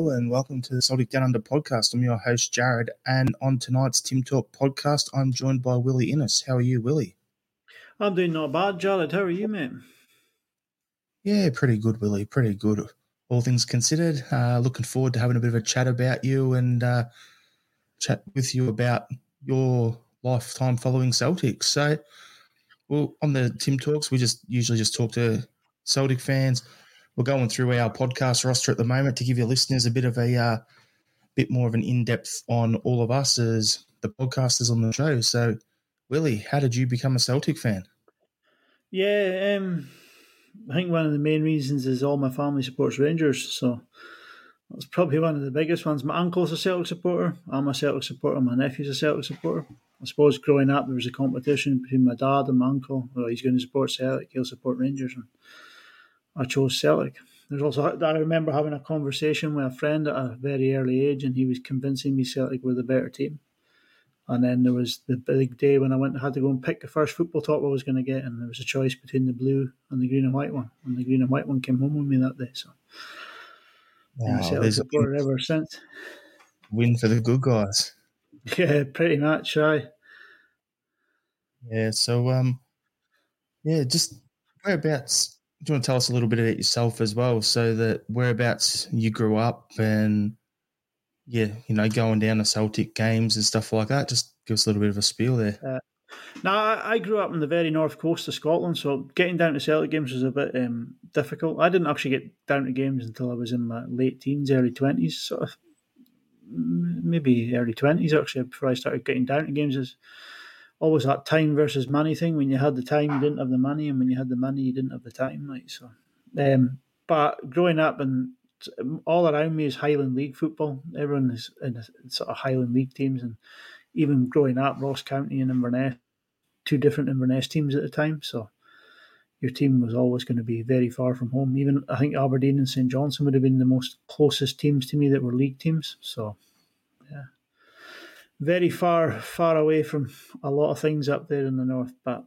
Hello and welcome to the Celtic Down Under podcast. I'm your host Jarrod, and on tonight's Tim Talk podcast, I'm joined by Willie Innes. How are you, Willie? I'm doing not bad, Jarrod. How are you, mate? Yeah, pretty good, Willie. Pretty good. All things considered, uh, looking forward to having a bit of a chat about you and uh, chat with you about your lifetime following Celtics. So, well, on the Tim Talks, we just usually just talk to Celtic fans we're going through our podcast roster at the moment to give your listeners a bit of a uh, bit more of an in depth on all of us as the podcasters on the show. So, Willie, how did you become a Celtic fan? Yeah, um, I think one of the main reasons is all my family supports Rangers, so that's probably one of the biggest ones. My uncle's a Celtic supporter. I'm a Celtic supporter. My nephew's a Celtic supporter. I suppose growing up there was a competition between my dad and my uncle. Well, he's going to support Celtic. He'll support Rangers. And I chose Celtic. There's also I remember having a conversation with a friend at a very early age, and he was convincing me Celtic were the better team. And then there was the big day when I went and had to go and pick the first football top I was going to get, and there was a choice between the blue and the green and white one, and the green and white one came home with me that day. So, wow, Celtic supporter ever since. Win for the good guys. Yeah, pretty much, right. Yeah. So, um, yeah, just whereabouts do you want to tell us a little bit about yourself as well, so that whereabouts you grew up and yeah, you know, going down to Celtic games and stuff like that? Just give us a little bit of a spiel there. Uh, now, I, grew up in the very north coast of Scotland, so getting down to Celtic games was a bit um, difficult. I didn't actually get down to games until I was in my late teens, early twenties, sort of maybe early twenties actually. Before I started getting down to games, is always that time versus money thing. When you had the time, you didn't have the money, and when you had the money, you didn't have the time. Like so, um, but growing up and all around me is Highland League football. Everyone is in sort of Highland League teams, and even growing up, Ross County and Inverness, two different Inverness teams at the time. So your team was always going to be very far from home. Even I think Aberdeen and St Johnstone would have been the most closest teams to me that were league teams. So very far, far away from a lot of things up there in the north, but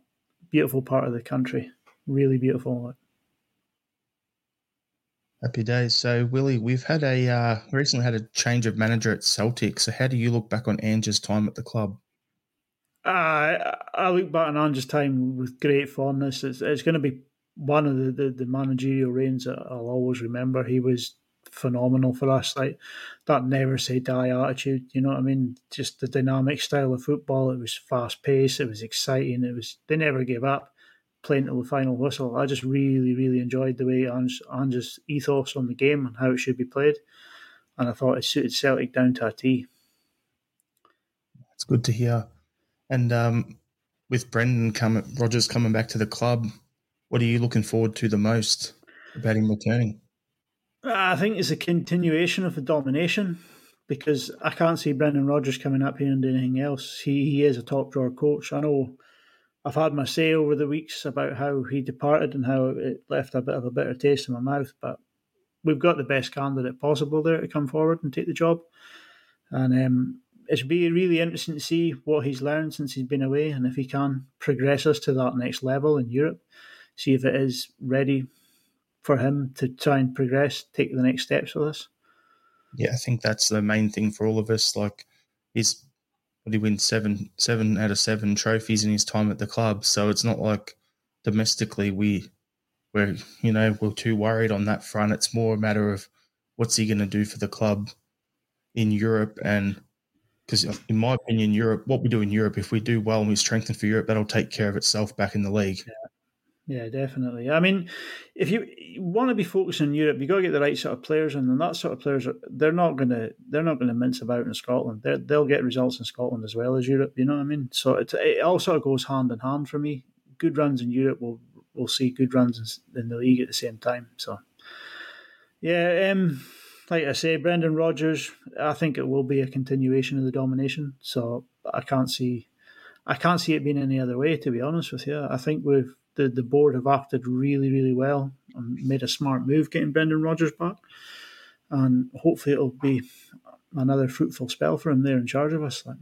beautiful part of the country. Really beautiful. Happy days. So, Willie, we've had a uh, recently had a change of manager at Celtic. So, how do you look back on Ange's time at the club? Uh, I look back on Ange's time with great fondness. It's, it's going to be one of the, the, the managerial reigns that I'll always remember. He was phenomenal for us. Like that never say die attitude. You know what I mean? Just the dynamic style of football. It was fast paced. It was exciting. It was they never gave up. playing till the final whistle. I just really, really enjoyed the way Ange, Ange's ethos on the game and how it should be played, and I thought it suited Celtic down to a T. It's good to hear. And um, with Brendan coming, Rodgers coming back to the club, what are you looking forward to the most about him returning? I think it's a continuation of the domination because I can't see Brendan Rodgers coming up here and doing anything else. He he is a top drawer coach. I know I've had my say over the weeks about how he departed and how it left a bit of a bitter taste in my mouth, but we've got the best candidate possible there to come forward and take the job. And um, it'll be really interesting to see what he's learned since he's been away and if he can progress us to that next level in Europe. See if it is ready for him to try and progress, take the next steps with us. Yeah, I think that's the main thing for all of us. Like, he's what he wins seven seven out of seven trophies in his time at the club. So it's not like domestically we we're you know we're too worried on that front. It's more a matter of what's he going to do for the club in Europe and because in my opinion, Europe, what we do in Europe, if we do well and we strengthen for Europe, that'll take care of itself back in the league. Yeah. Yeah, definitely. I mean, if you, want to be focused on Europe, you got to get the right sort of players, and that sort of players are they're not gonna they're not gonna mince about in Scotland. they they'll get results in Scotland as well as Europe. You know what I mean? So it, it all sort of goes hand in hand for me. Good runs in Europe will will see good runs in, in the league at the same time. So yeah, um, like I say, Brendan Rodgers, I think it will be a continuation of the domination. So I can't see, I can't see it being any other way. To be honest with you, I think we've the, the board have acted really, really well and made a smart move getting Brendan Rodgers back, and hopefully it'll be another fruitful spell for him there in charge of us. Like.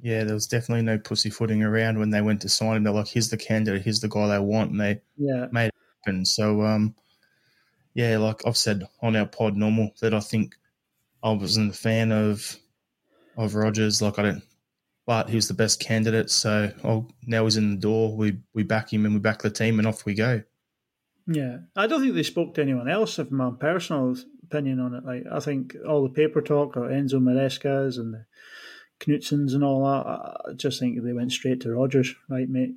Yeah, there was definitely no pussyfooting around when they went to sign him. They're like, "Here's the candidate. Here's the guy they want," and they yeah. made it happen. So, um, yeah, like I've said on our pod normal that I think I wasn't a fan of of Rodgers. Like I don't, but he was the best candidate. So oh, now he's in the door. We we back him and we back the team, and off we go. Yeah, I don't think they spoke to anyone else. Of my personal opinion on it, like I think all the paper talk or Enzo Marescas and the Knutsens and all that, I just think they went straight to Rodgers. Right, mate,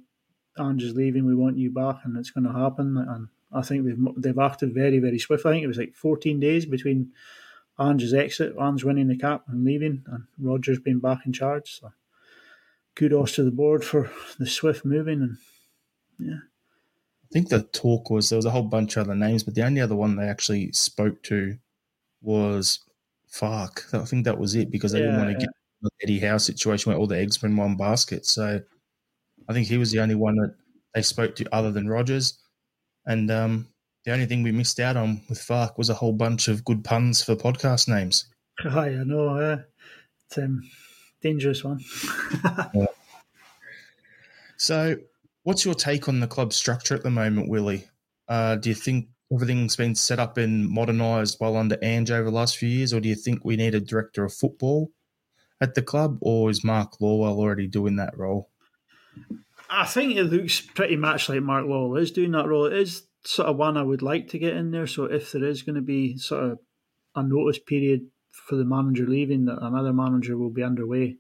Ange's leaving. We want you back, and it's going to happen. And I think they've they've acted very very swiftly. I think it was like 14 days between Ange's exit, Ange winning the cap and leaving, and Rodgers being back in charge. So kudos to the board for the swift moving and yeah. I think the talk was there was a whole bunch of other names, but the only other one they actually spoke to was Farke. I think that was it because they yeah, didn't want to yeah. get the Eddie Howe situation where all the eggs were in one basket. So I think he was the only one that they spoke to other than Rodgers. And um, the only thing we missed out on with Farke was a whole bunch of good puns for podcast names. Hi, I know. Uh, it's um, dangerous one. yeah. So, what's your take on the club structure at the moment, Willie? Uh, do you think everything's been set up and modernised well under Ange over the last few years, or do you think we need a director of football at the club, or is Mark Lawwell already doing that role? I think it looks pretty much like Mark Lawwell is doing that role. It is sort of one I would like to get in there. So if there is going to be sort of a notice period for the manager leaving, that another manager will be underway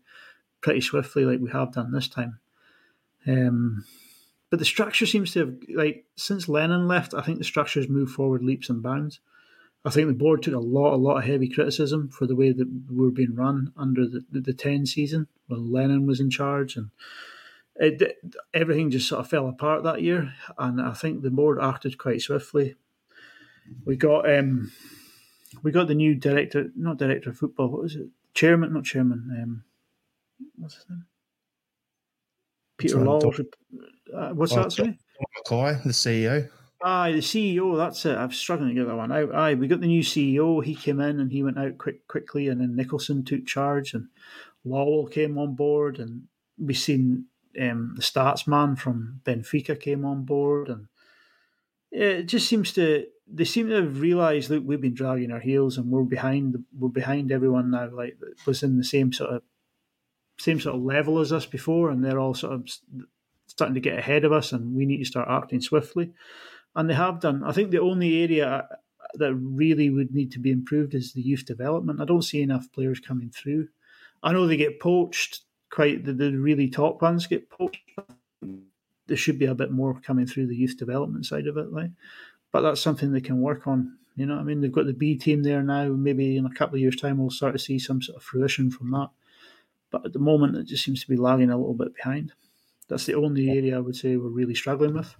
pretty swiftly, like we have done this time. Um, but the structure seems to have like since Lennon left. I think the structure has moved forward leaps and bounds. I think the board took a lot, a lot of heavy criticism for the way that we were being run under the, the, the ten season when Lennon was in charge, and it, everything just sort of fell apart that year, and I think the board acted quite swiftly. We got um, we got the new director, not director of football. What was it? Chairman, not chairman. Um, what's his name? Peter Law. Uh, what's oh, that? Sorry, McCoy, the CEO. Aye, the CEO. That's it. I'm struggling to get that one out. Aye, we got the new CEO. He came in and he went out quick, quickly, and then Nicholson took charge, and Lawwell came on board, and we seen um, the stats man from Benfica came on board, and it just seems to they seem to have realised that we've been dragging our heels and we're behind we're behind everyone now. Like was in the same sort of same sort of level as us before, and they're all sort of starting to get ahead of us, and we need to start acting swiftly. And they have done. I think the only area uh, that really would need to be improved is the youth development. I don't see enough players coming through. I know they get poached quite the, the really top ones get poached. There should be a bit more coming through the youth development side of it, like. But that's something they can work on. You know, I mean, they've got the B team there now. Maybe in a couple of years' time, we'll start to see some sort of fruition from that. But at the moment, it just seems to be lagging a little bit behind. That's the only area I would say we're really struggling with.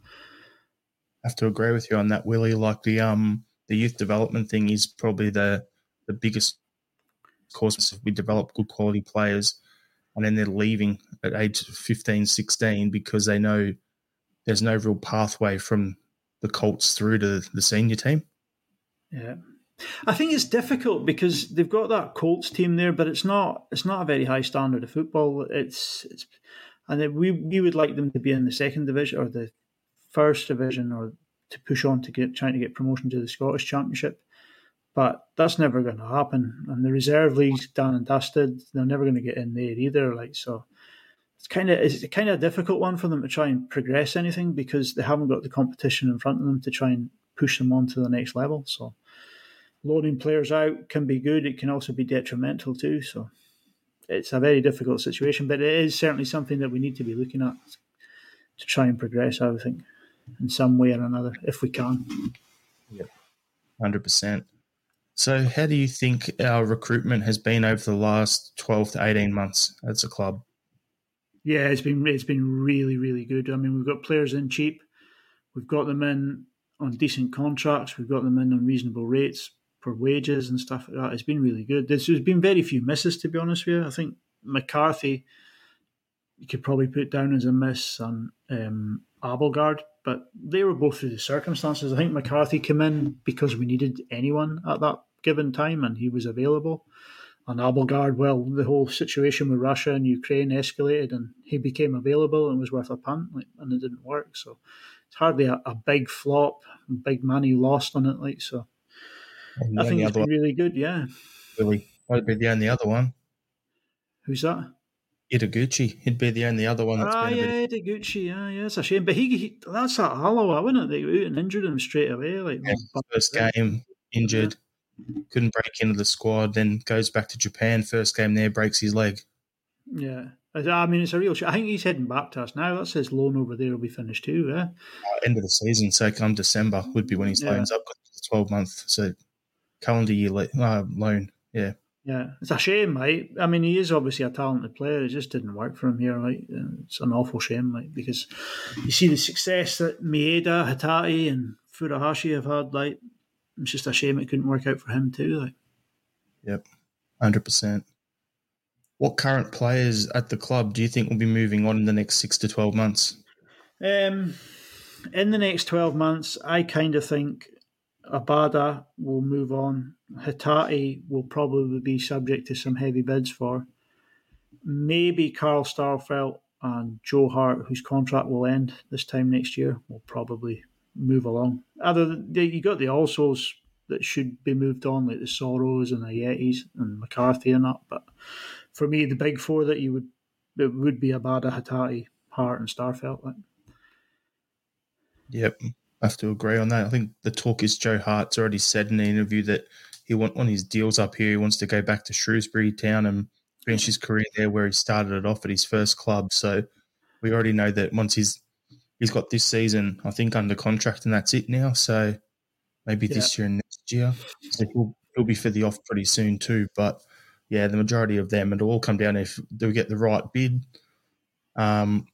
I have to agree with you on that, Willie. Like the um the youth development thing is probably the the biggest cause we develop good quality players and then they're leaving at age 15, 16 because they know there's no real pathway from the Colts through to the senior team. Yeah. I think it's difficult because they've got that Colts team there, but it's not it's not a very high standard of football. It's it's and we we would like them to be in the second division or the first division or to push on to get trying to get promotion to the Scottish Championship. But that's never going to happen. And the reserve league's done and dusted. They're never going to get in there either. Like so, it's kind of it's kind of a difficult one for them to try and progress anything because they haven't got the competition in front of them to try and push them on to the next level. So loaning players out can be good. It can also be detrimental too. So it's a very difficult situation, but it is certainly something that we need to be looking at to try and progress. I think in some way or another, if we can. Yeah, hundred percent. So, how do you think our recruitment has been over the last twelve to eighteen months as a club? Yeah, it's been it's been really really good. I mean, we've got players in cheap, we've got them in on decent contracts, we've got them in on reasonable rates for wages and stuff like that. It's been really good. There's, there's been very few misses, to be honest with you. I think McCarthy, you could probably put down as a miss on um, Abildgaard, but they were both through the circumstances. I think McCarthy came in because we needed anyone at that given time, and he was available. And Abildgaard, well, the whole situation with Russia and Ukraine escalated, and he became available and was worth a punt, like, and it didn't work. So it's hardly a, a big flop, big money lost on it, like so. And I think it's been really good. Yeah, really, that'd be the only other one. who's that? Ideguchi, he'd be the only other one that's Ah, yeah, bit. Degucci. Yeah, yeah, it's a shame, but he, he that's that Holloway, wasn't it? They went out and injured him straight away. Like Yeah, first game injured, couldn't break into the squad. Then goes back to Japan. First game there, breaks his leg. Yeah, I mean it's a real. Sh- I think he's heading back to us now. That says loan over there will be finished too. Yeah. Uh, end of the season, so come December would be when his Yeah. loan's up. 'cause it's a twelve month, so calendar year uh, loan. Yeah, Yeah, it's a shame, mate. I mean, he is obviously a talented player. It just didn't work for him here. It's an awful shame, like because you see the success that Maeda, Hatate, and Furuhashi have had. Like, it's just a shame it couldn't work out for him too. Like, yep, hundred percent. What current players at the club do you think will be moving on in the next six to twelve months? um, in the next twelve months, I kind of think Abada will move on. Hatate will probably be subject to some heavy bids for. Maybe Carl Starfelt and Joe Hart, whose contract will end this time next year, will probably move along. Other than, you got the alsos that should be moved on, like the Soros and the Yetis and McCarthy and that. But for me, the big four that you would it would be Abada, Hatate, Hart, and Starfelt. Like. Yep, I to agree on that. I think the talk is Joe Hart's already said in an interview that he want on his deals up here. He wants to go back to Shrewsbury Town and finish his career there, where he started it off at his first club. So we already know that once he's he's got this season, I think under contract, and that's it now. So maybe this year and next year, so he'll he'll be for the off pretty soon too. But yeah, the majority of them, it'll all come down if do we get the right bid. Um,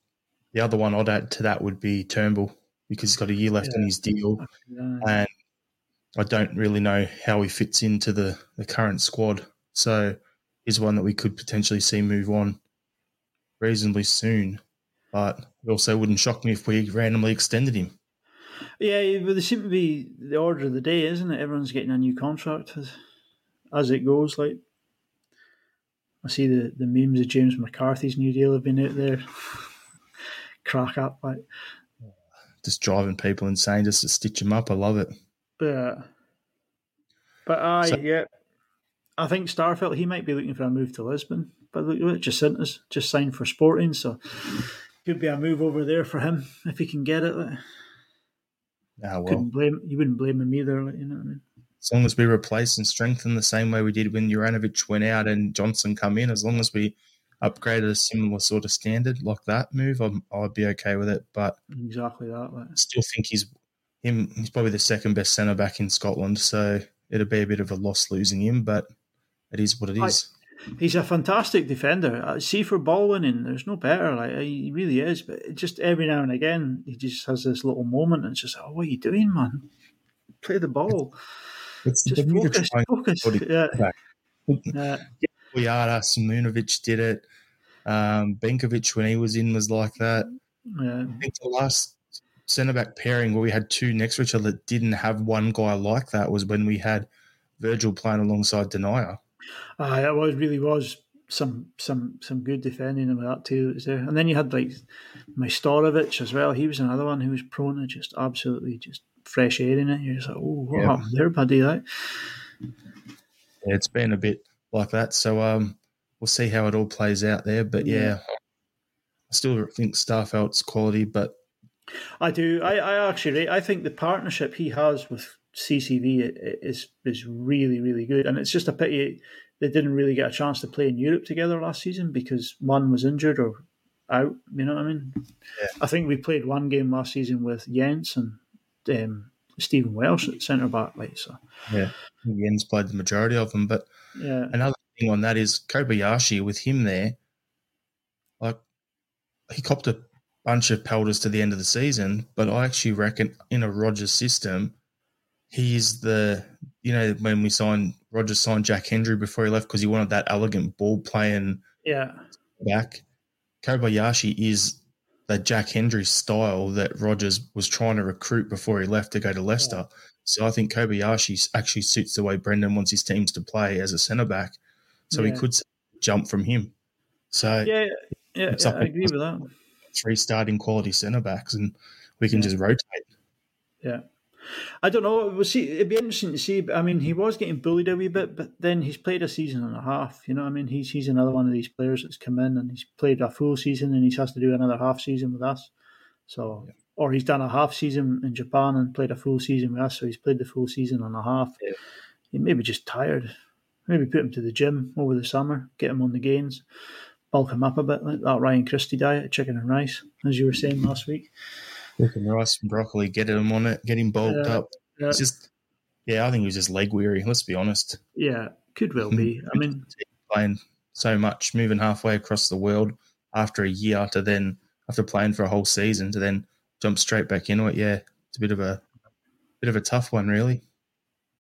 the other one I'd add to that would be Turnbull because he's got a year left on his deal, Yeah. and I don't really know how he fits into the, the current squad. So he's one that we could potentially see move on reasonably soon. But it also wouldn't shock me if we randomly extended him. Yeah, but they seem to be the order of the day, isn't it? Everyone's getting a new contract as, as it goes. Like I see the, the memes of James McCarthy's new deal have been out there. Crack up, like Just driving people insane just to stitch him up. I love it. but but aye, So- yeah. I think Starfelt he might be looking for a move to Lisbon, but look at Jacinta's just signed for Sporting, so could be a move over there for him if he can get it. Like. Ah, well, Couldn't blame you. Wouldn't blame him either. Like, you know what I mean? as long as we replace and strengthen the same way we did when Juranovic went out and Johnston come in, as long as we upgraded a similar sort of standard like that move, I'm, I'd be okay with it. But exactly that. Like. I still think he's him. He's probably the second best centre back in Scotland, so it'd be a bit of a loss losing him. But it is what it is. He's a fantastic defender. Uh, see for ball winning, there's no better. Like he really is. But just every now and again, he just has this little moment, and it's just, oh, what are you doing, man? Play the ball. It's just focus, focus. Yeah. yeah. Boyata, Simunovic did it. Um, Benkovic, when he was in, was like that. Yeah. I think the last centre back pairing where we had two next to each other that didn't have one guy like that was when we had Virgil playing alongside Denayer. Ah, uh, it was really was some some some good defending and that too was there. And then you had like Majstorovic as well. He was another one who was prone to just absolutely just fresh air in it. You're just like, oh, what yeah. happened there, buddy? Like, it's been a bit like that. So um, we'll see how it all plays out there. But yeah, yeah I still think Starfelt's quality, but I do. I, I actually I think the partnership he has with CCV is is really really good, and it's just a pity they didn't really get a chance to play in Europe together last season because one was injured or out. You know what I mean? Yeah. I think we played one game last season with Jens and um, Stephen Welsh at centre back. Like so, yeah, Jens played the majority of them. But yeah, another thing on that is Kobayashi with him there, like he copped a bunch of pelters to the end of the season, but I actually reckon in a Rodgers system, he's the you know when we signed Rodgers signed Jack Hendry before he left because he wanted that elegant ball playing yeah back. Kobayashi is the Jack Hendry style that Rodgers was trying to recruit before he left to go to Leicester. Yeah. So I think Kobayashi actually suits the way Brendan wants his teams to play as a centre back. So yeah. he could jump from him. So yeah, yeah, yeah I agree with that. Three starting quality centre backs, and we can just rotate. Yeah. I don't know. We'll see. It'd be interesting to see. I mean, he was getting bullied a wee bit, but then he's played a season and a half. You know, I mean, he's he's another one of these players that's come in and he's played a full season and he has to do another half season with us. So, yeah. or he's done a half season in Japan and played a full season with us. So he's played the full season and a half. Yeah. He may be just tired. Maybe put him to the gym over the summer, get him on the gains, bulk him up a bit like that Ryan Christie diet, chicken and rice, as you were saying last week. Chicken rice and broccoli, get him on it, get him bulked yeah, up. Yeah. It's just, yeah, I think he was just leg weary. Let's be honest. Yeah, could well be. I mean, playing so much, moving halfway across the world after a year to then after playing for a whole season to then jump straight back into it. Yeah, it's a bit of a bit of a tough one, really.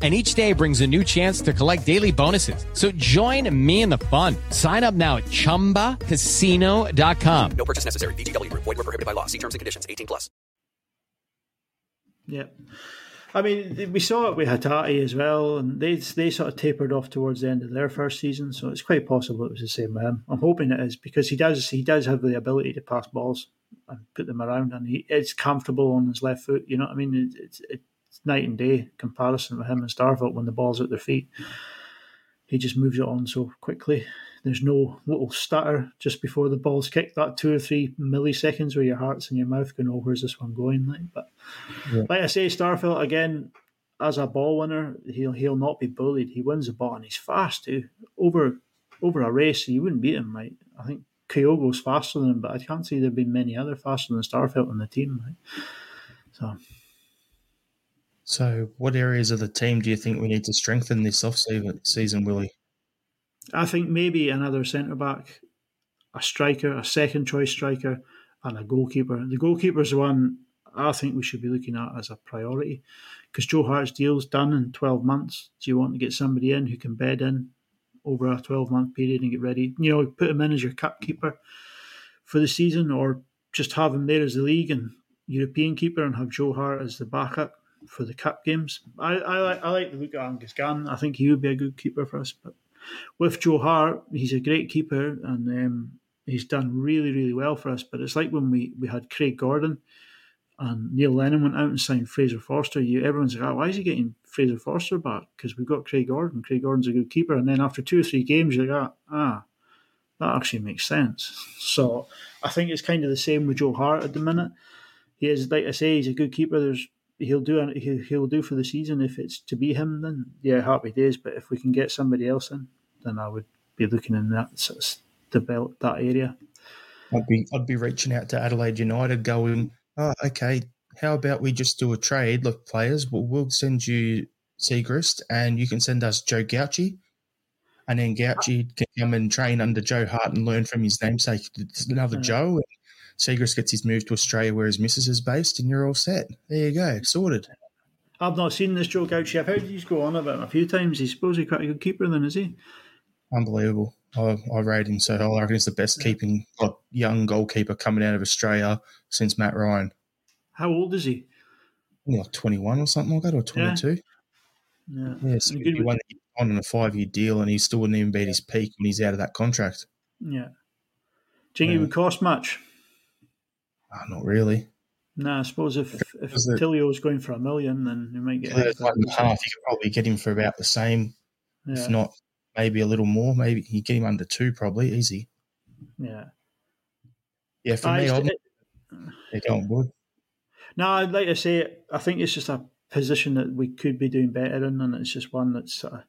and each day brings a new chance to collect daily bonuses. So join me in the fun. Sign up now at ChumbaCasino.com. No purchase necessary. VGW. Void were prohibited by law. See terms and conditions. 18 plus. Yeah. I mean, we saw it with Hatate as well, and they they sort of tapered off towards the end of their first season, so it's quite possible it was the same with him. I'm hoping it is because he does he does have the ability to pass balls and put them around, and he is comfortable on his left foot. You know what I mean? It's it, it's night and day comparison with him and Starfelt when the ball's at their feet. He just moves it on so quickly. There's no little stutter just before the ball's kicked. That two or three milliseconds where your heart's in your mouth going, "Oh, where's this one going?" Like, but yeah. like I say, Starfelt again as a ball winner, he'll he'll not be bullied. He wins the ball and he's fast too. Over over a race, you wouldn't beat him. Right? I think Kyogo's faster than him, but I can't see there being many other faster than Starfelt in the team. Right? So so, what areas of the team do you think we need to strengthen this off season, Willie? I think maybe another centre back, a striker, a second choice striker, and a goalkeeper. The goalkeeper's one I think we should be looking at as a priority because Joe Hart's deal's done in 12 months. Do you want to get somebody in who can bed in over a 12 month period and get ready? You know, put him in as your cup keeper for the season or just have him there as the league and European keeper and have Joe Hart as the backup for the cup games. I, I, like, I like the look at Angus Gunn. I think he would be a good keeper for us. But with Joe Hart, he's a great keeper and um, he's done really, really well for us. But it's like when we, we had Craig Gordon and Neil Lennon went out and signed Fraser Forster. You everyone's like, oh, why is he getting Fraser Forster back? Because we've got Craig Gordon. Craig Gordon's a good keeper. And then after two or three games, you're like, ah, ah, that actually makes sense. So I think it's kind of the same with Joe Hart at the minute. He is, like I say, he's a good keeper. There's he'll do he'll, do for the season. If it's to be him, then yeah, happy days. But if we can get somebody else in, then I would be looking in that sort of develop that area. I'd be I'd be reaching out to Adelaide United, going, oh, okay, how about we just do a trade of players? We'll, we'll send you Siegrist, and you can send us Joe Gauci, and then Gauci can come and train under Joe Hart and learn from his namesake, another Yeah. Joe. And gets his move to Australia where his missus is based, and you're all set. There you go, sorted. I've not seen this Joe Gauci. I've heard he's go on about him a few times. He's supposedly quite a good keeper, then is he? Unbelievable. I, I rate him so high. I reckon he's the best keeping like, young goalkeeper coming out of Australia since Matt Ryan. How old is he? Like 21 or something like that, or 22. Yeah, Yeah, so he won on a five year deal and he still wouldn't even beat his peak when he's out of that contract. yeah. Do you think Yeah. it would cost much? Not really. Nah, I suppose if if the- Tilio's going for a million, then you might get. Yeah, half one and a that. half, you could probably get him for about the same, Yeah, if not maybe a little more. Maybe you get him under two, probably easy. yeah. Yeah, for Ah, me, I'm it- yeah, go on, Wood. No, I'd like to say, I think it's just a position that we could be doing better in, and it's just one that's uh,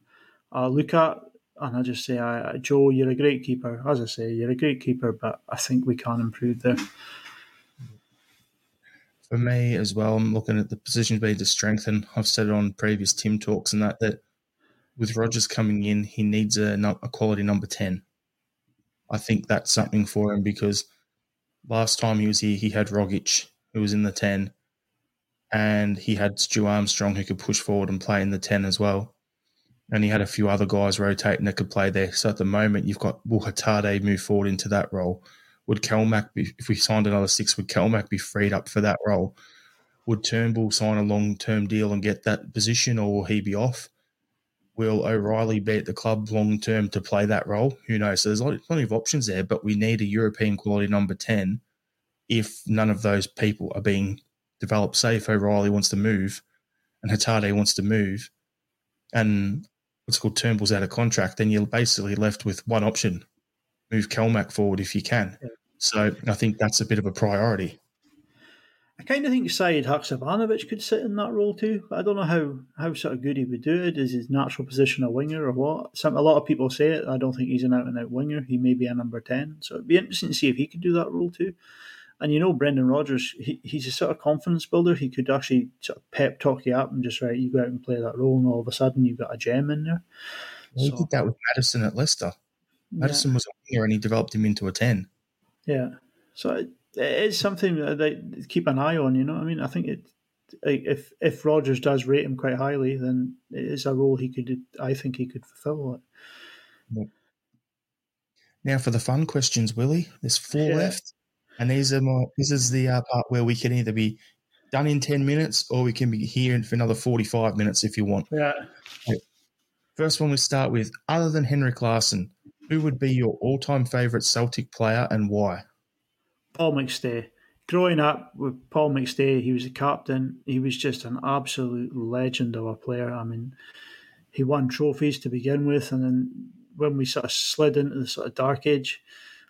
I look at and I just say, I, Joe, you're a great keeper. As I say, you're a great keeper, but I think we can improve there. For me as well, I'm looking at the positions we need to strengthen. I've said it on previous Tim talks and that that with Rodgers coming in, he needs a, a quality number 10. I think that's something for him because last time he was here, he had Rogic, who was in the 10, and he had Stu Armstrong, who could push forward and play in the 10 as well. And he had a few other guys rotating that could play there. So at the moment, you've got Will Hatate move forward into that role. Would CalMac be, if we signed another six, would CalMac be freed up for that role? Would Turnbull sign a long term deal and get that position, or will he be off? Will O'Riley be at the club long term to play that role? Who knows? So there's plenty of options there, but we need a European quality number 10 if none of those people are being developed. Say if O'Riley wants to move and Hatate wants to move and what's called Turnbull's out of contract, then you're basically left with one option move CalMac forward if you can. So I think that's a bit of a priority. I kind of think Sead Haksabanovic could sit in that role too. But I don't know how, how sort of good he would do it. Is his natural position a winger or what? Some a lot of people say it. I don't think he's an out and out winger. He may be a number ten. So it'd be interesting to see if he could do that role too. And you know, Brendan Rodgers, he, he's a sort of confidence builder. He could actually sort of pep talk you up and just right, you go out and play that role, and all of a sudden you've got a gem in there. He So- did that with Maddison at Leicester. Maddison was a winger and he developed him into a 10. Yeah. So it, it is something that they keep an eye on. You know, I mean, I think it. If if Rodgers does rate him quite highly, then it is a role he could. I think he could fulfil. it. Now for the fun questions, Willie. There's four Yeah. left, and these are more. This is the uh, part where we can either be done in ten minutes or we can be here for another forty-five minutes if you want. Yeah. First one we start with. Other than Henrik Larsson, who would be your all-time favourite Celtic player and why? Paul McStay. Growing up with Paul McStay, he was the captain. He was just an absolute legend of a player. I mean, he won trophies to begin with, and then when we sort of slid into the sort of dark age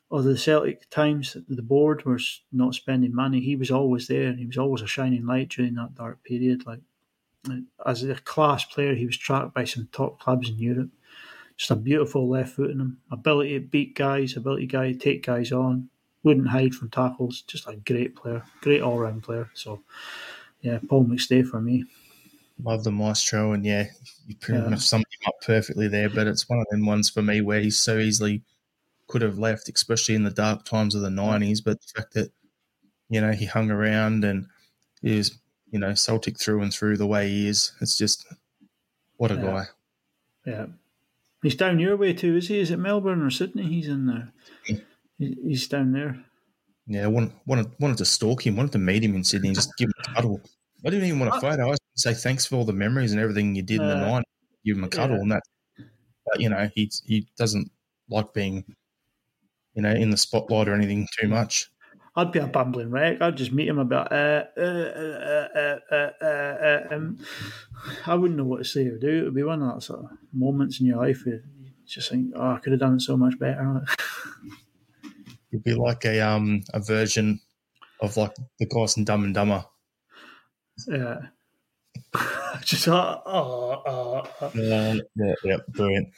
of the Celtic times, the board was not spending money. He was always there, and he was always a shining light during that dark period. Like as a class player, he was tracked by some top clubs in Europe. Just a beautiful left foot in him, ability to beat guys, ability guy to take guys on, wouldn't hide from tackles. Just a great player, great all round player. So, yeah, Paul McStay for me. Love the maestro, and yeah, you pretty Yeah. much summed him up perfectly there. But it's one of them ones for me where he so easily could have left, especially in the dark times of the nineties. But the fact that you know he hung around and he is, you know, Celtic through and through the way he is. It's just what a Yeah. guy. Yeah. He's down your way too, is he? Is it Melbourne or Sydney? He's in there. He's down there. Yeah, I wanted, wanted wanted to stalk him, wanted to meet him in Sydney and just give him a cuddle. I didn't even want a photo. I just say thanks for all the memories and everything you did in the Uh, night. Give him a cuddle yeah. and that. But you know, he he doesn't like being, you know, in the spotlight or anything too much. I'd be a bumbling wreck. I'd just meet him about. Uh, uh, uh, uh, uh, uh, uh, um, I wouldn't know what to say or do. It would be one of those sort of moments in your life where you just think, "Oh, I could have done it so much better." It'd be like a um a version of like the guys in Dumb and Dumber. yeah. just oh, oh, oh, yeah, yeah, brilliant.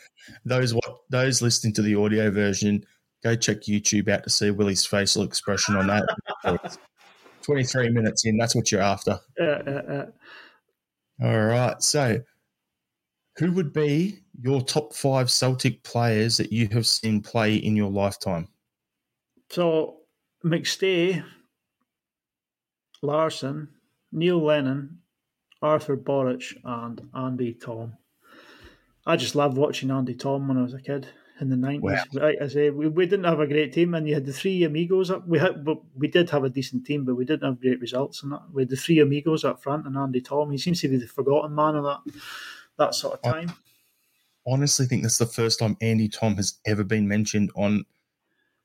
Those what those listening to the audio version, go check YouTube out to see Willie's facial expression on that. Twenty three minutes in, that's what you're after. Uh, uh, uh. All right. So, who would be your top five Celtic players that you have seen play in your lifetime? So McStay, Larsson, Neil Lennon, Arthur Boruc, and Andy Thom. I just loved watching Andy Thom when I was a kid in the nineties. Wow. Like I say, we, we didn't have a great team, and you had the three amigos up. We had, but we did have a decent team, but we didn't have great results. And that we had the three amigos up front, and Andy Thom. He seems to be the forgotten man of that that sort of time. Honestly, think that's the first time Andy Thom has ever been mentioned on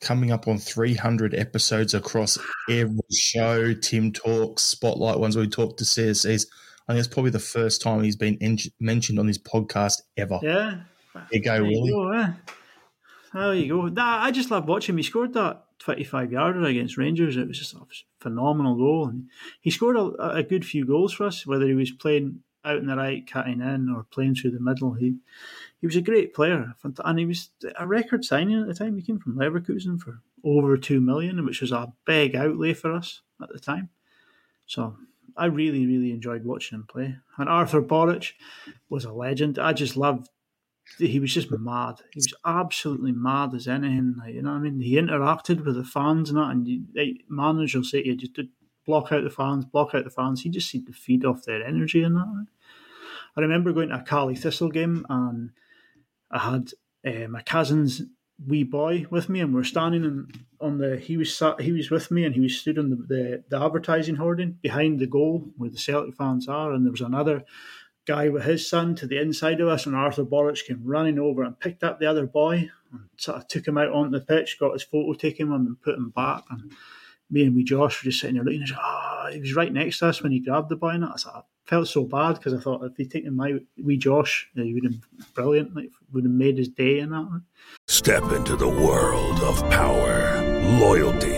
coming up on 300 episodes across every show, Tim Talks, Spotlight ones where we talk to CSCs. I think it's probably the first time he's been en- mentioned on this podcast ever. Yeah. You go, There Willie. you go, eh? There you go. Nah, I just love watching him. He scored that 25 yarder against Rangers. It was just a phenomenal goal. And he scored a, a good few goals for us, whether he was playing out in the right, cutting in, or playing through the middle. He he was a great player. And he was a record signing at the time. He came from Leverkusen for over 2 million, which was a big outlay for us at the time. So I really, really enjoyed watching him play. And Arthur Boruc was a legend. I just loved he was just mad. He was absolutely mad as anything. Like, you know what I mean? He interacted with the fans and that, and you, like, say you, just to block out the fans, block out the fans. He just seemed to feed off their energy and that. I remember going to a Caley Thistle game and I had uh, my cousin's wee boy with me, and we're standing in, on the. He was sat, he was with me, and he was stood on the, the the advertising hoarding behind the goal where the Celtic fans are, and there was another guy with his son to the inside of us, and Arthur Boruc came running over and picked up the other boy and sort of took him out onto the pitch, got his photo taken with him, and put him back. And me and we Josh were just sitting there looking. And oh, he was right next to us when he grabbed the boy, and I, was like, I felt so bad because I thought if he'd taken my wee Josh, he would have brilliant. Like would have made his day in that. Step into the world of power, loyalty,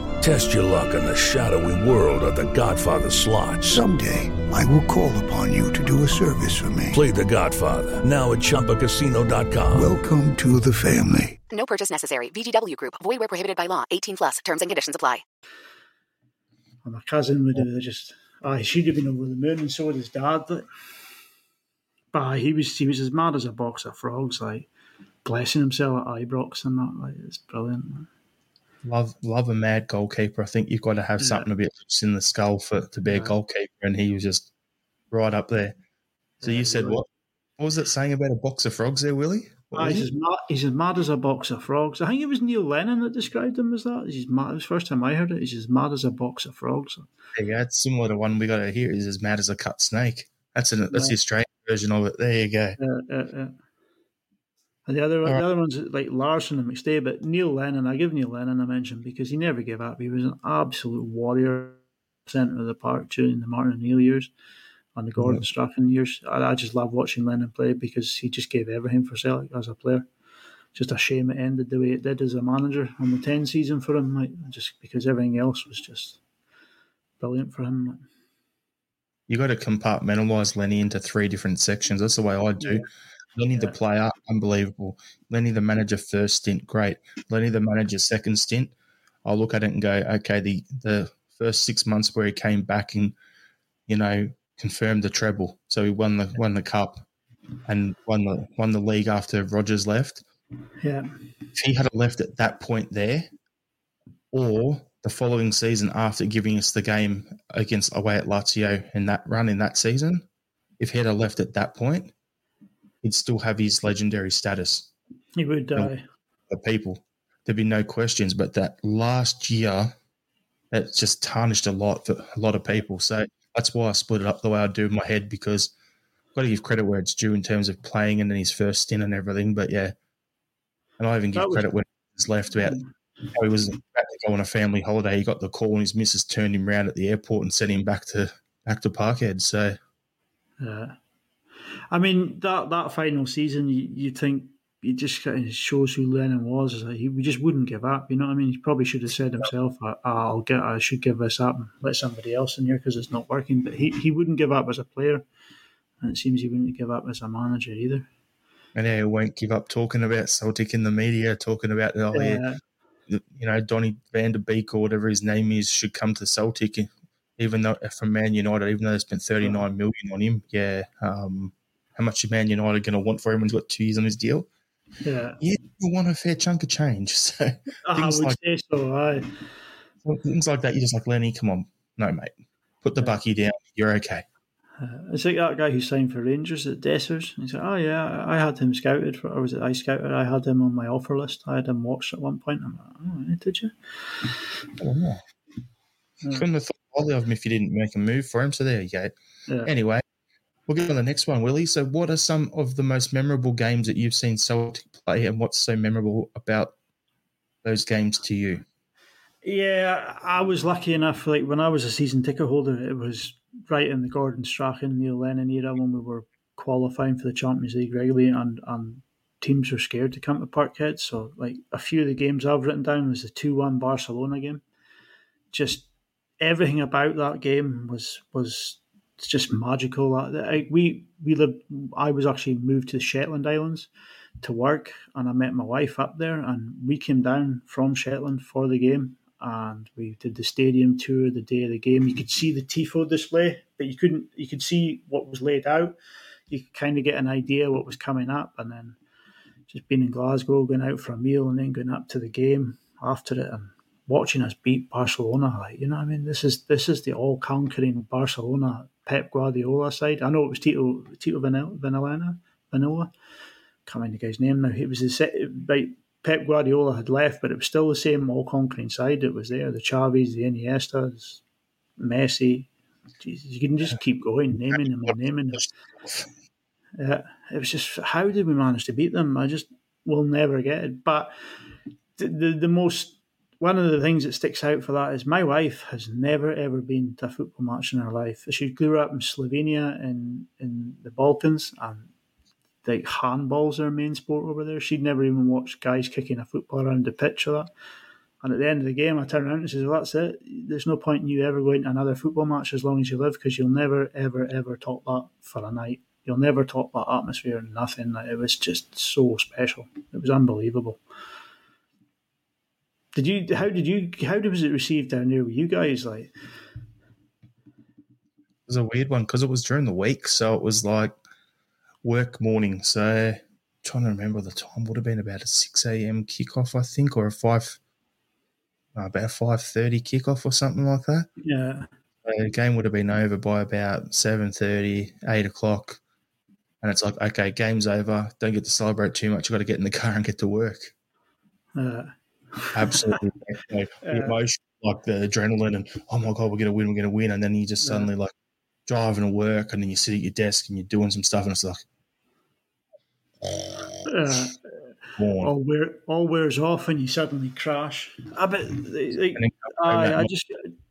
Test your luck in the shadowy world of The Godfather slot. Someday, I will call upon you to do a service for me. Play The Godfather now at ChumbaCasino.com. Welcome to the family. No purchase necessary. VGW Group. Void where prohibited by law. 18 plus. Terms and conditions apply. And my cousin would have just, ah, he should have been over the moon, and so would his dad. Like, but he was he was as mad as a box of frogs, like blessing himself at Ibrox and that. Like it's brilliant. Love, love a mad goalkeeper. I think you've got to have Yeah. something a bit loose in the skull for to be a goalkeeper, and he was just right up there. So Yeah, you said what? What was it saying about a box of frogs there, Willie? Ah, he's, as mad, he's as mad as a box of frogs. I think it was Neil Lennon that described him as that. He's mad. It was the first time I heard it. He's as mad as a box of frogs. Go. It's similar to one we got here. He's as mad as a cut snake. That's an that's the Australian version of it. There you go. Uh, uh, uh. And the other All right. the other ones like Larsson and McStay, but Neil Lennon, I give Neil Lennon a mention because he never gave up. He was an absolute warrior, centre of the park during the Martin O'Neill years and the Gordon Strachan years. I, I just love watching Lennon play because he just gave everything for Celtic as a player. Just a shame it ended the way it did as a manager on the ten season for him, like just because everything else was just brilliant for him. You got to compartmentalize Lenny into three different sections. That's the way I do. Yeah. Lenny the Yeah. player, unbelievable. Lenny the manager first stint, great. Lenny the manager second stint, I'll look at it and go, okay, the the first six months where he came back and you know, confirmed the treble. So he won the won the cup and won the won the league after Rodgers left. Yeah. If he had left at that point there, or the following season after giving us the game against away at Lazio in that run in that season, if he had left at that point, he'd still have his legendary status. He would die. The people, there'd be no questions. But that last year, it just tarnished a lot for a lot of people. So that's why I split it up the way I do in my head because I've got to give credit where it's due in terms of playing and then his first stint and everything. But yeah, and I even give was- credit when he was left about how he was about to go on a family holiday. He got the call and his missus turned him round at the airport and sent him back to back to Parkhead. So Yeah. I mean that that final season, you, you think it just kind of shows who Lennon was. That he we just wouldn't give up. You know what I mean? He probably should have said himself, I, "I'll get, I should give this up and let somebody else in here because it's not working." But he, he wouldn't give up as a player, and it seems he wouldn't give up as a manager either. and he won't give up talking about Celtic in the media, talking about oh yeah, you know Donny Van de Beek or whatever his name is should come to Celtic, even though from Man United, even though they spent thirty nine million on him. Yeah, um, how much Man United are going to want for him when he's got two years on his deal? Yeah, Yeah, you want a fair chunk of change. So I things like say so. Aye. things like that, you're just like Lenny, come on, no mate, put the bucky down. You're okay. Uh, It's like that guy who signed for Rangers at Dessers. He said, "Oh yeah, I had him scouted for, or was it I scouted? I had him on my offer list. I had him watched at one point." I'm like, "Oh, did you?" Oh, yeah. Couldn't have thought highly of him if you didn't make a move for him. So there you go. Yeah. Anyway, we'll get on the next one, Willie. So, what are some of the most memorable games that you've seen Celtic play, and what's so memorable about those games to you? Yeah, I was lucky enough. Like when I was a season ticket holder, it was right in the Gordon Strachan, Neil Lennon era when we were qualifying for the Champions League regularly, and and teams were scared to come to Parkhead. So like a few of the games I've written down was the two one Barcelona game. Just everything about that game was was just magical. I, we we lived. I was actually moved to the Shetland Islands to work, and I met my wife up there, and we came down from Shetland for the game, and we did the stadium tour the day of the game. You could see the tifo display, but you couldn't. You could see what was laid out. You could kind of get an idea what was coming up, and then just being in Glasgow, going out for a meal, and then going up to the game after it, and watching us beat Barcelona. Like you know, what I mean, this is this is the all conquering Barcelona Pep Guardiola side. I know it was Tito Tito Vanilla Vanilla. Can't remember the guy's name now. It was the set, right. Pep Guardiola had left, but it was still the same all conquering side that was there. The Xavis, the Iniestas, Messi. Jesus, you can just keep going, naming them and naming them. Yeah, it was just how did we manage to beat them? I just will never get it. But the, the the most one of the things that sticks out for that is my wife has never ever been to a football match in her life. She grew up in Slovenia in in the Balkans and like handball's her main sport over there. She'd never even watched guys kicking a football around the pitch or that. And at the end of the game, I turn around and says, "Well, that's it. There's no point in you ever going to another football match as long as you live, because you'll never, ever, ever top that for a night. You'll never top that atmosphere. And nothing. It was just so special. It was unbelievable. Did you? How did you? How did was it received down there with you guys? Like, It was a weird one because it was during the week, so it was like work morning. So trying to remember the time would have been about a six a.m. kickoff, I think, or a five, no, about five thirty kickoff or something like that. yeah, So the game would have been over by about 7.30, 8 o'clock. And it's like, okay, game's over. Don't get to celebrate too much. You've got to get in the car and get to work. uh, Absolutely. like, the emotion, like the adrenaline and, oh my God, we're going to win, we're going to win. And then you just suddenly like driving to work and then you sit at your desk and you're doing some stuff and it's like, uh, all wear all wears off and you suddenly crash. I bet, like, And then go home I, I just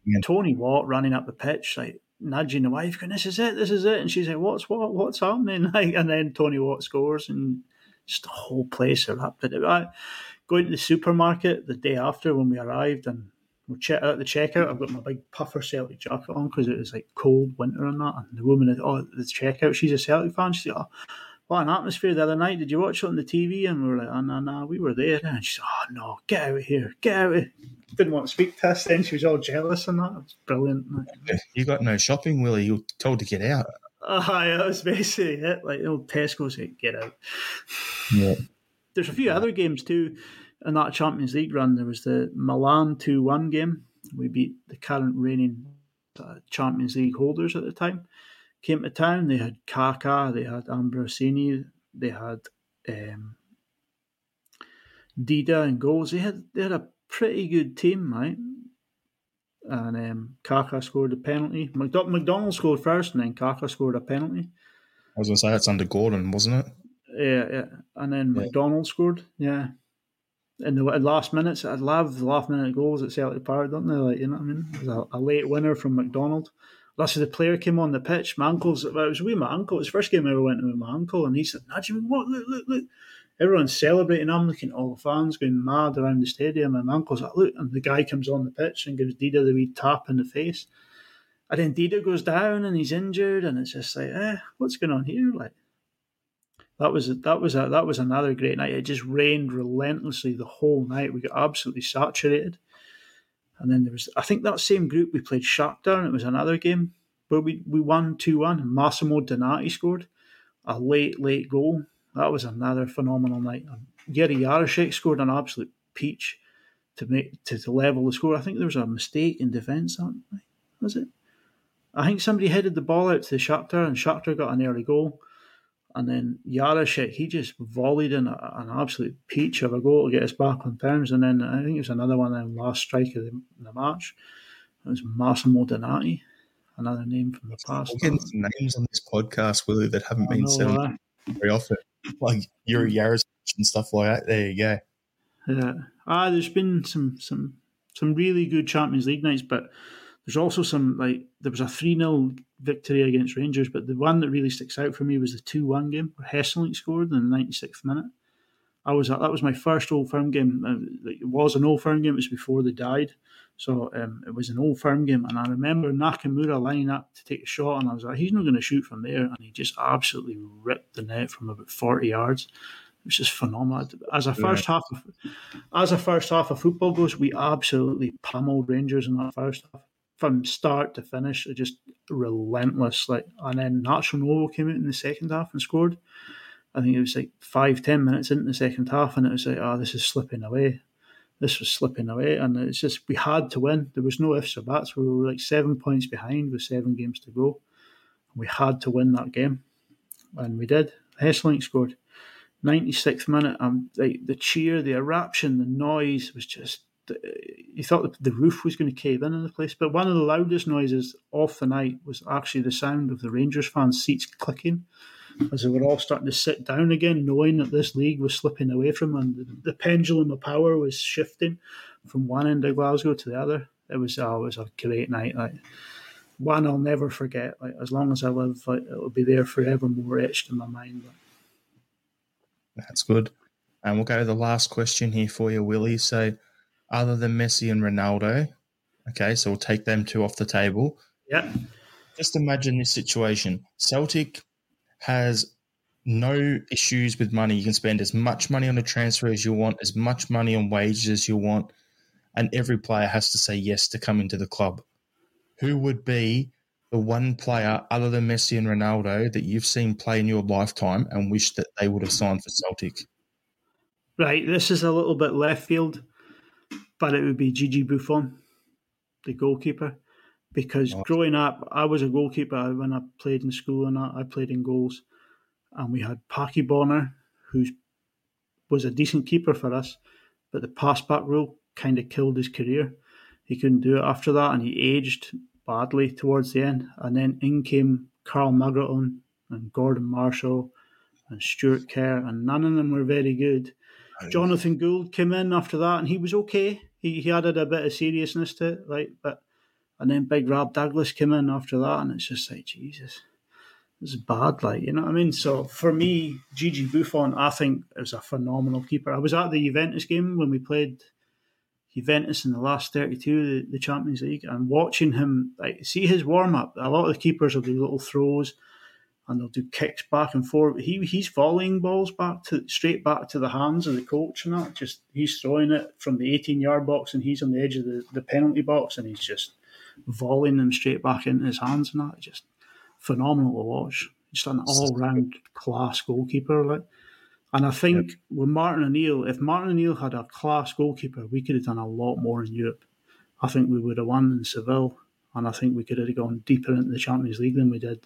Yeah. Tony Watt running up the pitch, like nudging the wife, going, "This is it, this is it," and she's like, "What's what? What's happening?" Like, and then Tony Watt scores, and just the whole place erupted. I going to the supermarket the day after when we arrived, and we check out the checkout. I've got my big puffer Celtic jacket on because it was like cold winter and that. And the woman at oh, the checkout, she's a Celtic fan. She's like, oh, what an atmosphere the other night. Did you watch it on the TV? And we were like, oh, no, no, we were there. And she's, oh, no, get out of here, get out of here. Didn't want to speak to us then. She was all jealous and that. It was brilliant. You got no shopping, Willie. You were told to get out. Oh, yeah, that was basically it. Like the old Tesco said, get out. Yeah. There's a few other games too in that Champions League run. There was the Milan 2 1 game. We beat the current reigning uh, Champions League holders at the time. Came to town, they had Kaka, they had Ambrosini, they had um, Dida and goals. They had they had a pretty good team, right? And um, Kaka scored a penalty. McDo- McDonald scored first, and then Kaka scored a penalty. I was going to say that's under Gordon, wasn't it? Yeah, yeah. And then Yeah. McDonald scored. Yeah. In the last minutes, I love the last minute goals at Celtic Park, don't they? Like you know what I mean? It a, a late winner from McDonald. Last of the player came on the pitch. My uncle's. It was with my uncle. It was the first game I ever went to with my uncle, and he said, "Nudge me, what? Look, look, look!" Everyone's celebrating. I'm looking at all the fans going mad around the stadium, and my uncle's like, "Look!" And the guy comes on the pitch and gives Dida the wee tap in the face. And then Dida goes down and he's injured, and it's just like, eh, what's going on here? Like, that was that was a, that was another great night. It just rained relentlessly the whole night. We got absolutely saturated. And then there was, I think that same group we played Shakhtar, it was another game where we, we won 2 1. Massimo Donati scored a late, late goal. That was another phenomenal night. Gary Jarosik scored an absolute peach to make to, to level the score. I think there was a mistake in defence that night, was it? I think somebody headed the ball out to the Shakhtar, and Shakhtar got an early goal. And then Jarosik, he just volleyed in a, an absolute peach of a goal to get us back on terms. And then I think it was another one in the last strike of the, the match. It was Massimo Donati, another name from the past. Names on this podcast, Willie, that haven't I been said very often. Like Yuri Yaris and stuff like that. There you go. Yeah. Ah, there's been some some some really good Champions League nights, but there's also some like there was a three 0 victory against Rangers, but the one that really sticks out for me was the two one game where Hesselink scored in the ninety sixth minute. I was that was my first Old Firm game. Uh, It was an Old Firm game. It was before they died, so um, it was an Old Firm game. And I remember Nakamura lining up to take a shot, and I was like, "He's not going to shoot from there," and he just absolutely ripped the net from about forty yards. It was just phenomenal. As a first half, of, as a first half of football goes, we absolutely pummeled Rangers in that first half from start to finish. It just relentless. Like, and then Nacho Novo came out in the second half and scored. I think it was like five, ten minutes into the second half, and it was like, oh, this is slipping away. This was slipping away, and it's just we had to win. There was no ifs or buts. We were like seven points behind with seven games to go. We had to win that game, and we did. Hesselink scored. 96th minute, um, like the cheer, the eruption, the noise was just. You thought the roof was going to cave in in the place, but one of the loudest noises off the night was actually the sound of the Rangers fans' seats clicking as they were all starting to sit down again, knowing that this league was slipping away from them. The, the pendulum of power was shifting from one end of Glasgow to the other. It was, oh, a great night. Like one I'll never forget. Like as long as I live, like, it'll be there forevermore etched in my mind. That's good. And we'll go to the last question here for you, Willie. So, other than Messi and Ronaldo, okay, so we'll take them two off the table. Yeah. Just imagine this situation. Celtic has no issues with money. You can spend as much money on a transfer as you want, as much money on wages as you want, and every player has to say yes to come into the club. Who would be the one player other than Messi and Ronaldo that you've seen play in your lifetime and wish that they would have signed for Celtic? Right, this is a little bit left field, but it would be Gigi Buffon, the goalkeeper. Because growing up, I was a goalkeeper when I played in school and I I played in goals. And we had Packie Bonner, who was a decent keeper for us, but the pass back rule kind of killed his career. He couldn't do it after that, and he aged badly towards the end. And then in came Carl Muggleton and Gordon Marshall and Stuart Kerr, and none of them were very good. Jonathan Gould came in after that, and he was okay. He, he added a bit of seriousness to it, right? But and then Big Rob Douglas came in after that, and it's just like Jesus, is bad, like you know what I mean. So for me, Gigi Buffon, I think is a phenomenal keeper. I was at the Juventus game when we played Juventus in the last thirty-two, the, the Champions League, and watching him, like see his warm up. A lot of the keepers will do little throws, and they'll do kicks back and forth. He he's volleying balls back to straight back to the hands of the coach and that. Just he's throwing it from the 18 yard box and he's on the edge of the, the penalty box and he's just volleying them straight back into his hands and that. Just phenomenal to watch. Just an all round class goalkeeper. Like, and I think with Martin O'Neill, if Martin O'Neill had a class goalkeeper, we could have done a lot more in Europe. I think we would have won in Seville, and I think we could have gone deeper into the Champions League than we did.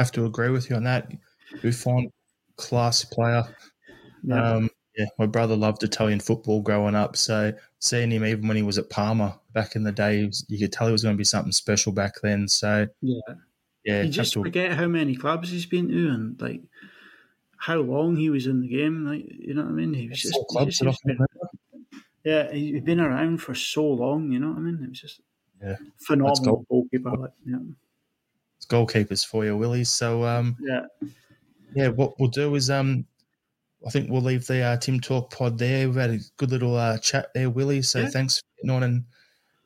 Have to agree with you on that. Buffon, class player. Yeah. Um, yeah, my brother loved Italian football growing up, so seeing him even when he was at Parma back in the day, you could tell he was going to be something special back then. So Yeah. yeah, you just to- forget how many clubs he's been to and like how long he was in the game. Like you know what I mean? He was just, Four he clubs just that I he's can been, yeah, he's been around for so long. You know what I mean? It was just yeah, phenomenal goalkeeper. Like, yeah, goalkeepers for you, Willie. So um, yeah, yeah, what we'll do is um, I think we'll leave the uh, Tim Talk pod there. We've had a good little uh, chat there, Willie. So Yeah. thanks for getting on and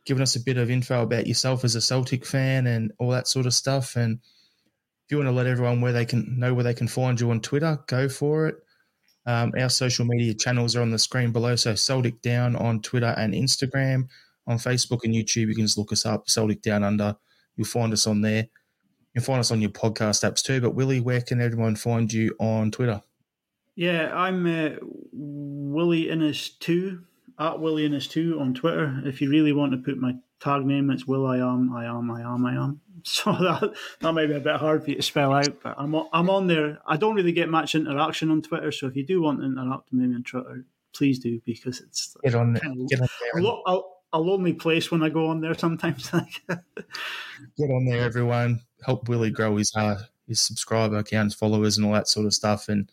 giving us a bit of info about yourself as a Celtic fan and all that sort of stuff. And if you want to let everyone where they can know where they can find you on Twitter, go for it. Um, our social media channels are on the screen below. So Celtic Down on Twitter and Instagram. On Facebook and YouTube, you can just look us up, Celtic Down Under. You'll find us on there. You can find us on your podcast apps too. But Willie, where can everyone find you on Twitter? yeah. I'm uh, Willie Innes two at Willie Innes two on Twitter. If you really want to put my tag name, it's Will I am I am I am I am. So that that might be a bit hard for you to spell out, but I'm on, I'm on there. I don't really get much interaction on Twitter, so if you do want to interact with me on Twitter, please do because it's Get on, kind of get on there. a, a lonely place when I go on there sometimes. Get on there, everyone. Help Willie grow his uh, his subscriber counts, followers, and all that sort of stuff. And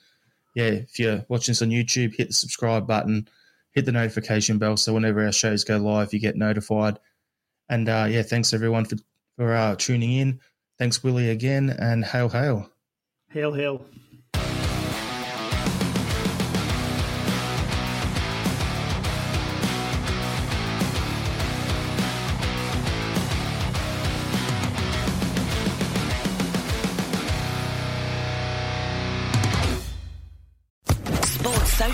yeah, if you're watching this on YouTube, hit the subscribe button, hit the notification bell, so whenever our shows go live, you get notified. And uh, yeah, thanks everyone for for uh, tuning in. Thanks Willie again, and hail hail. hail, hail.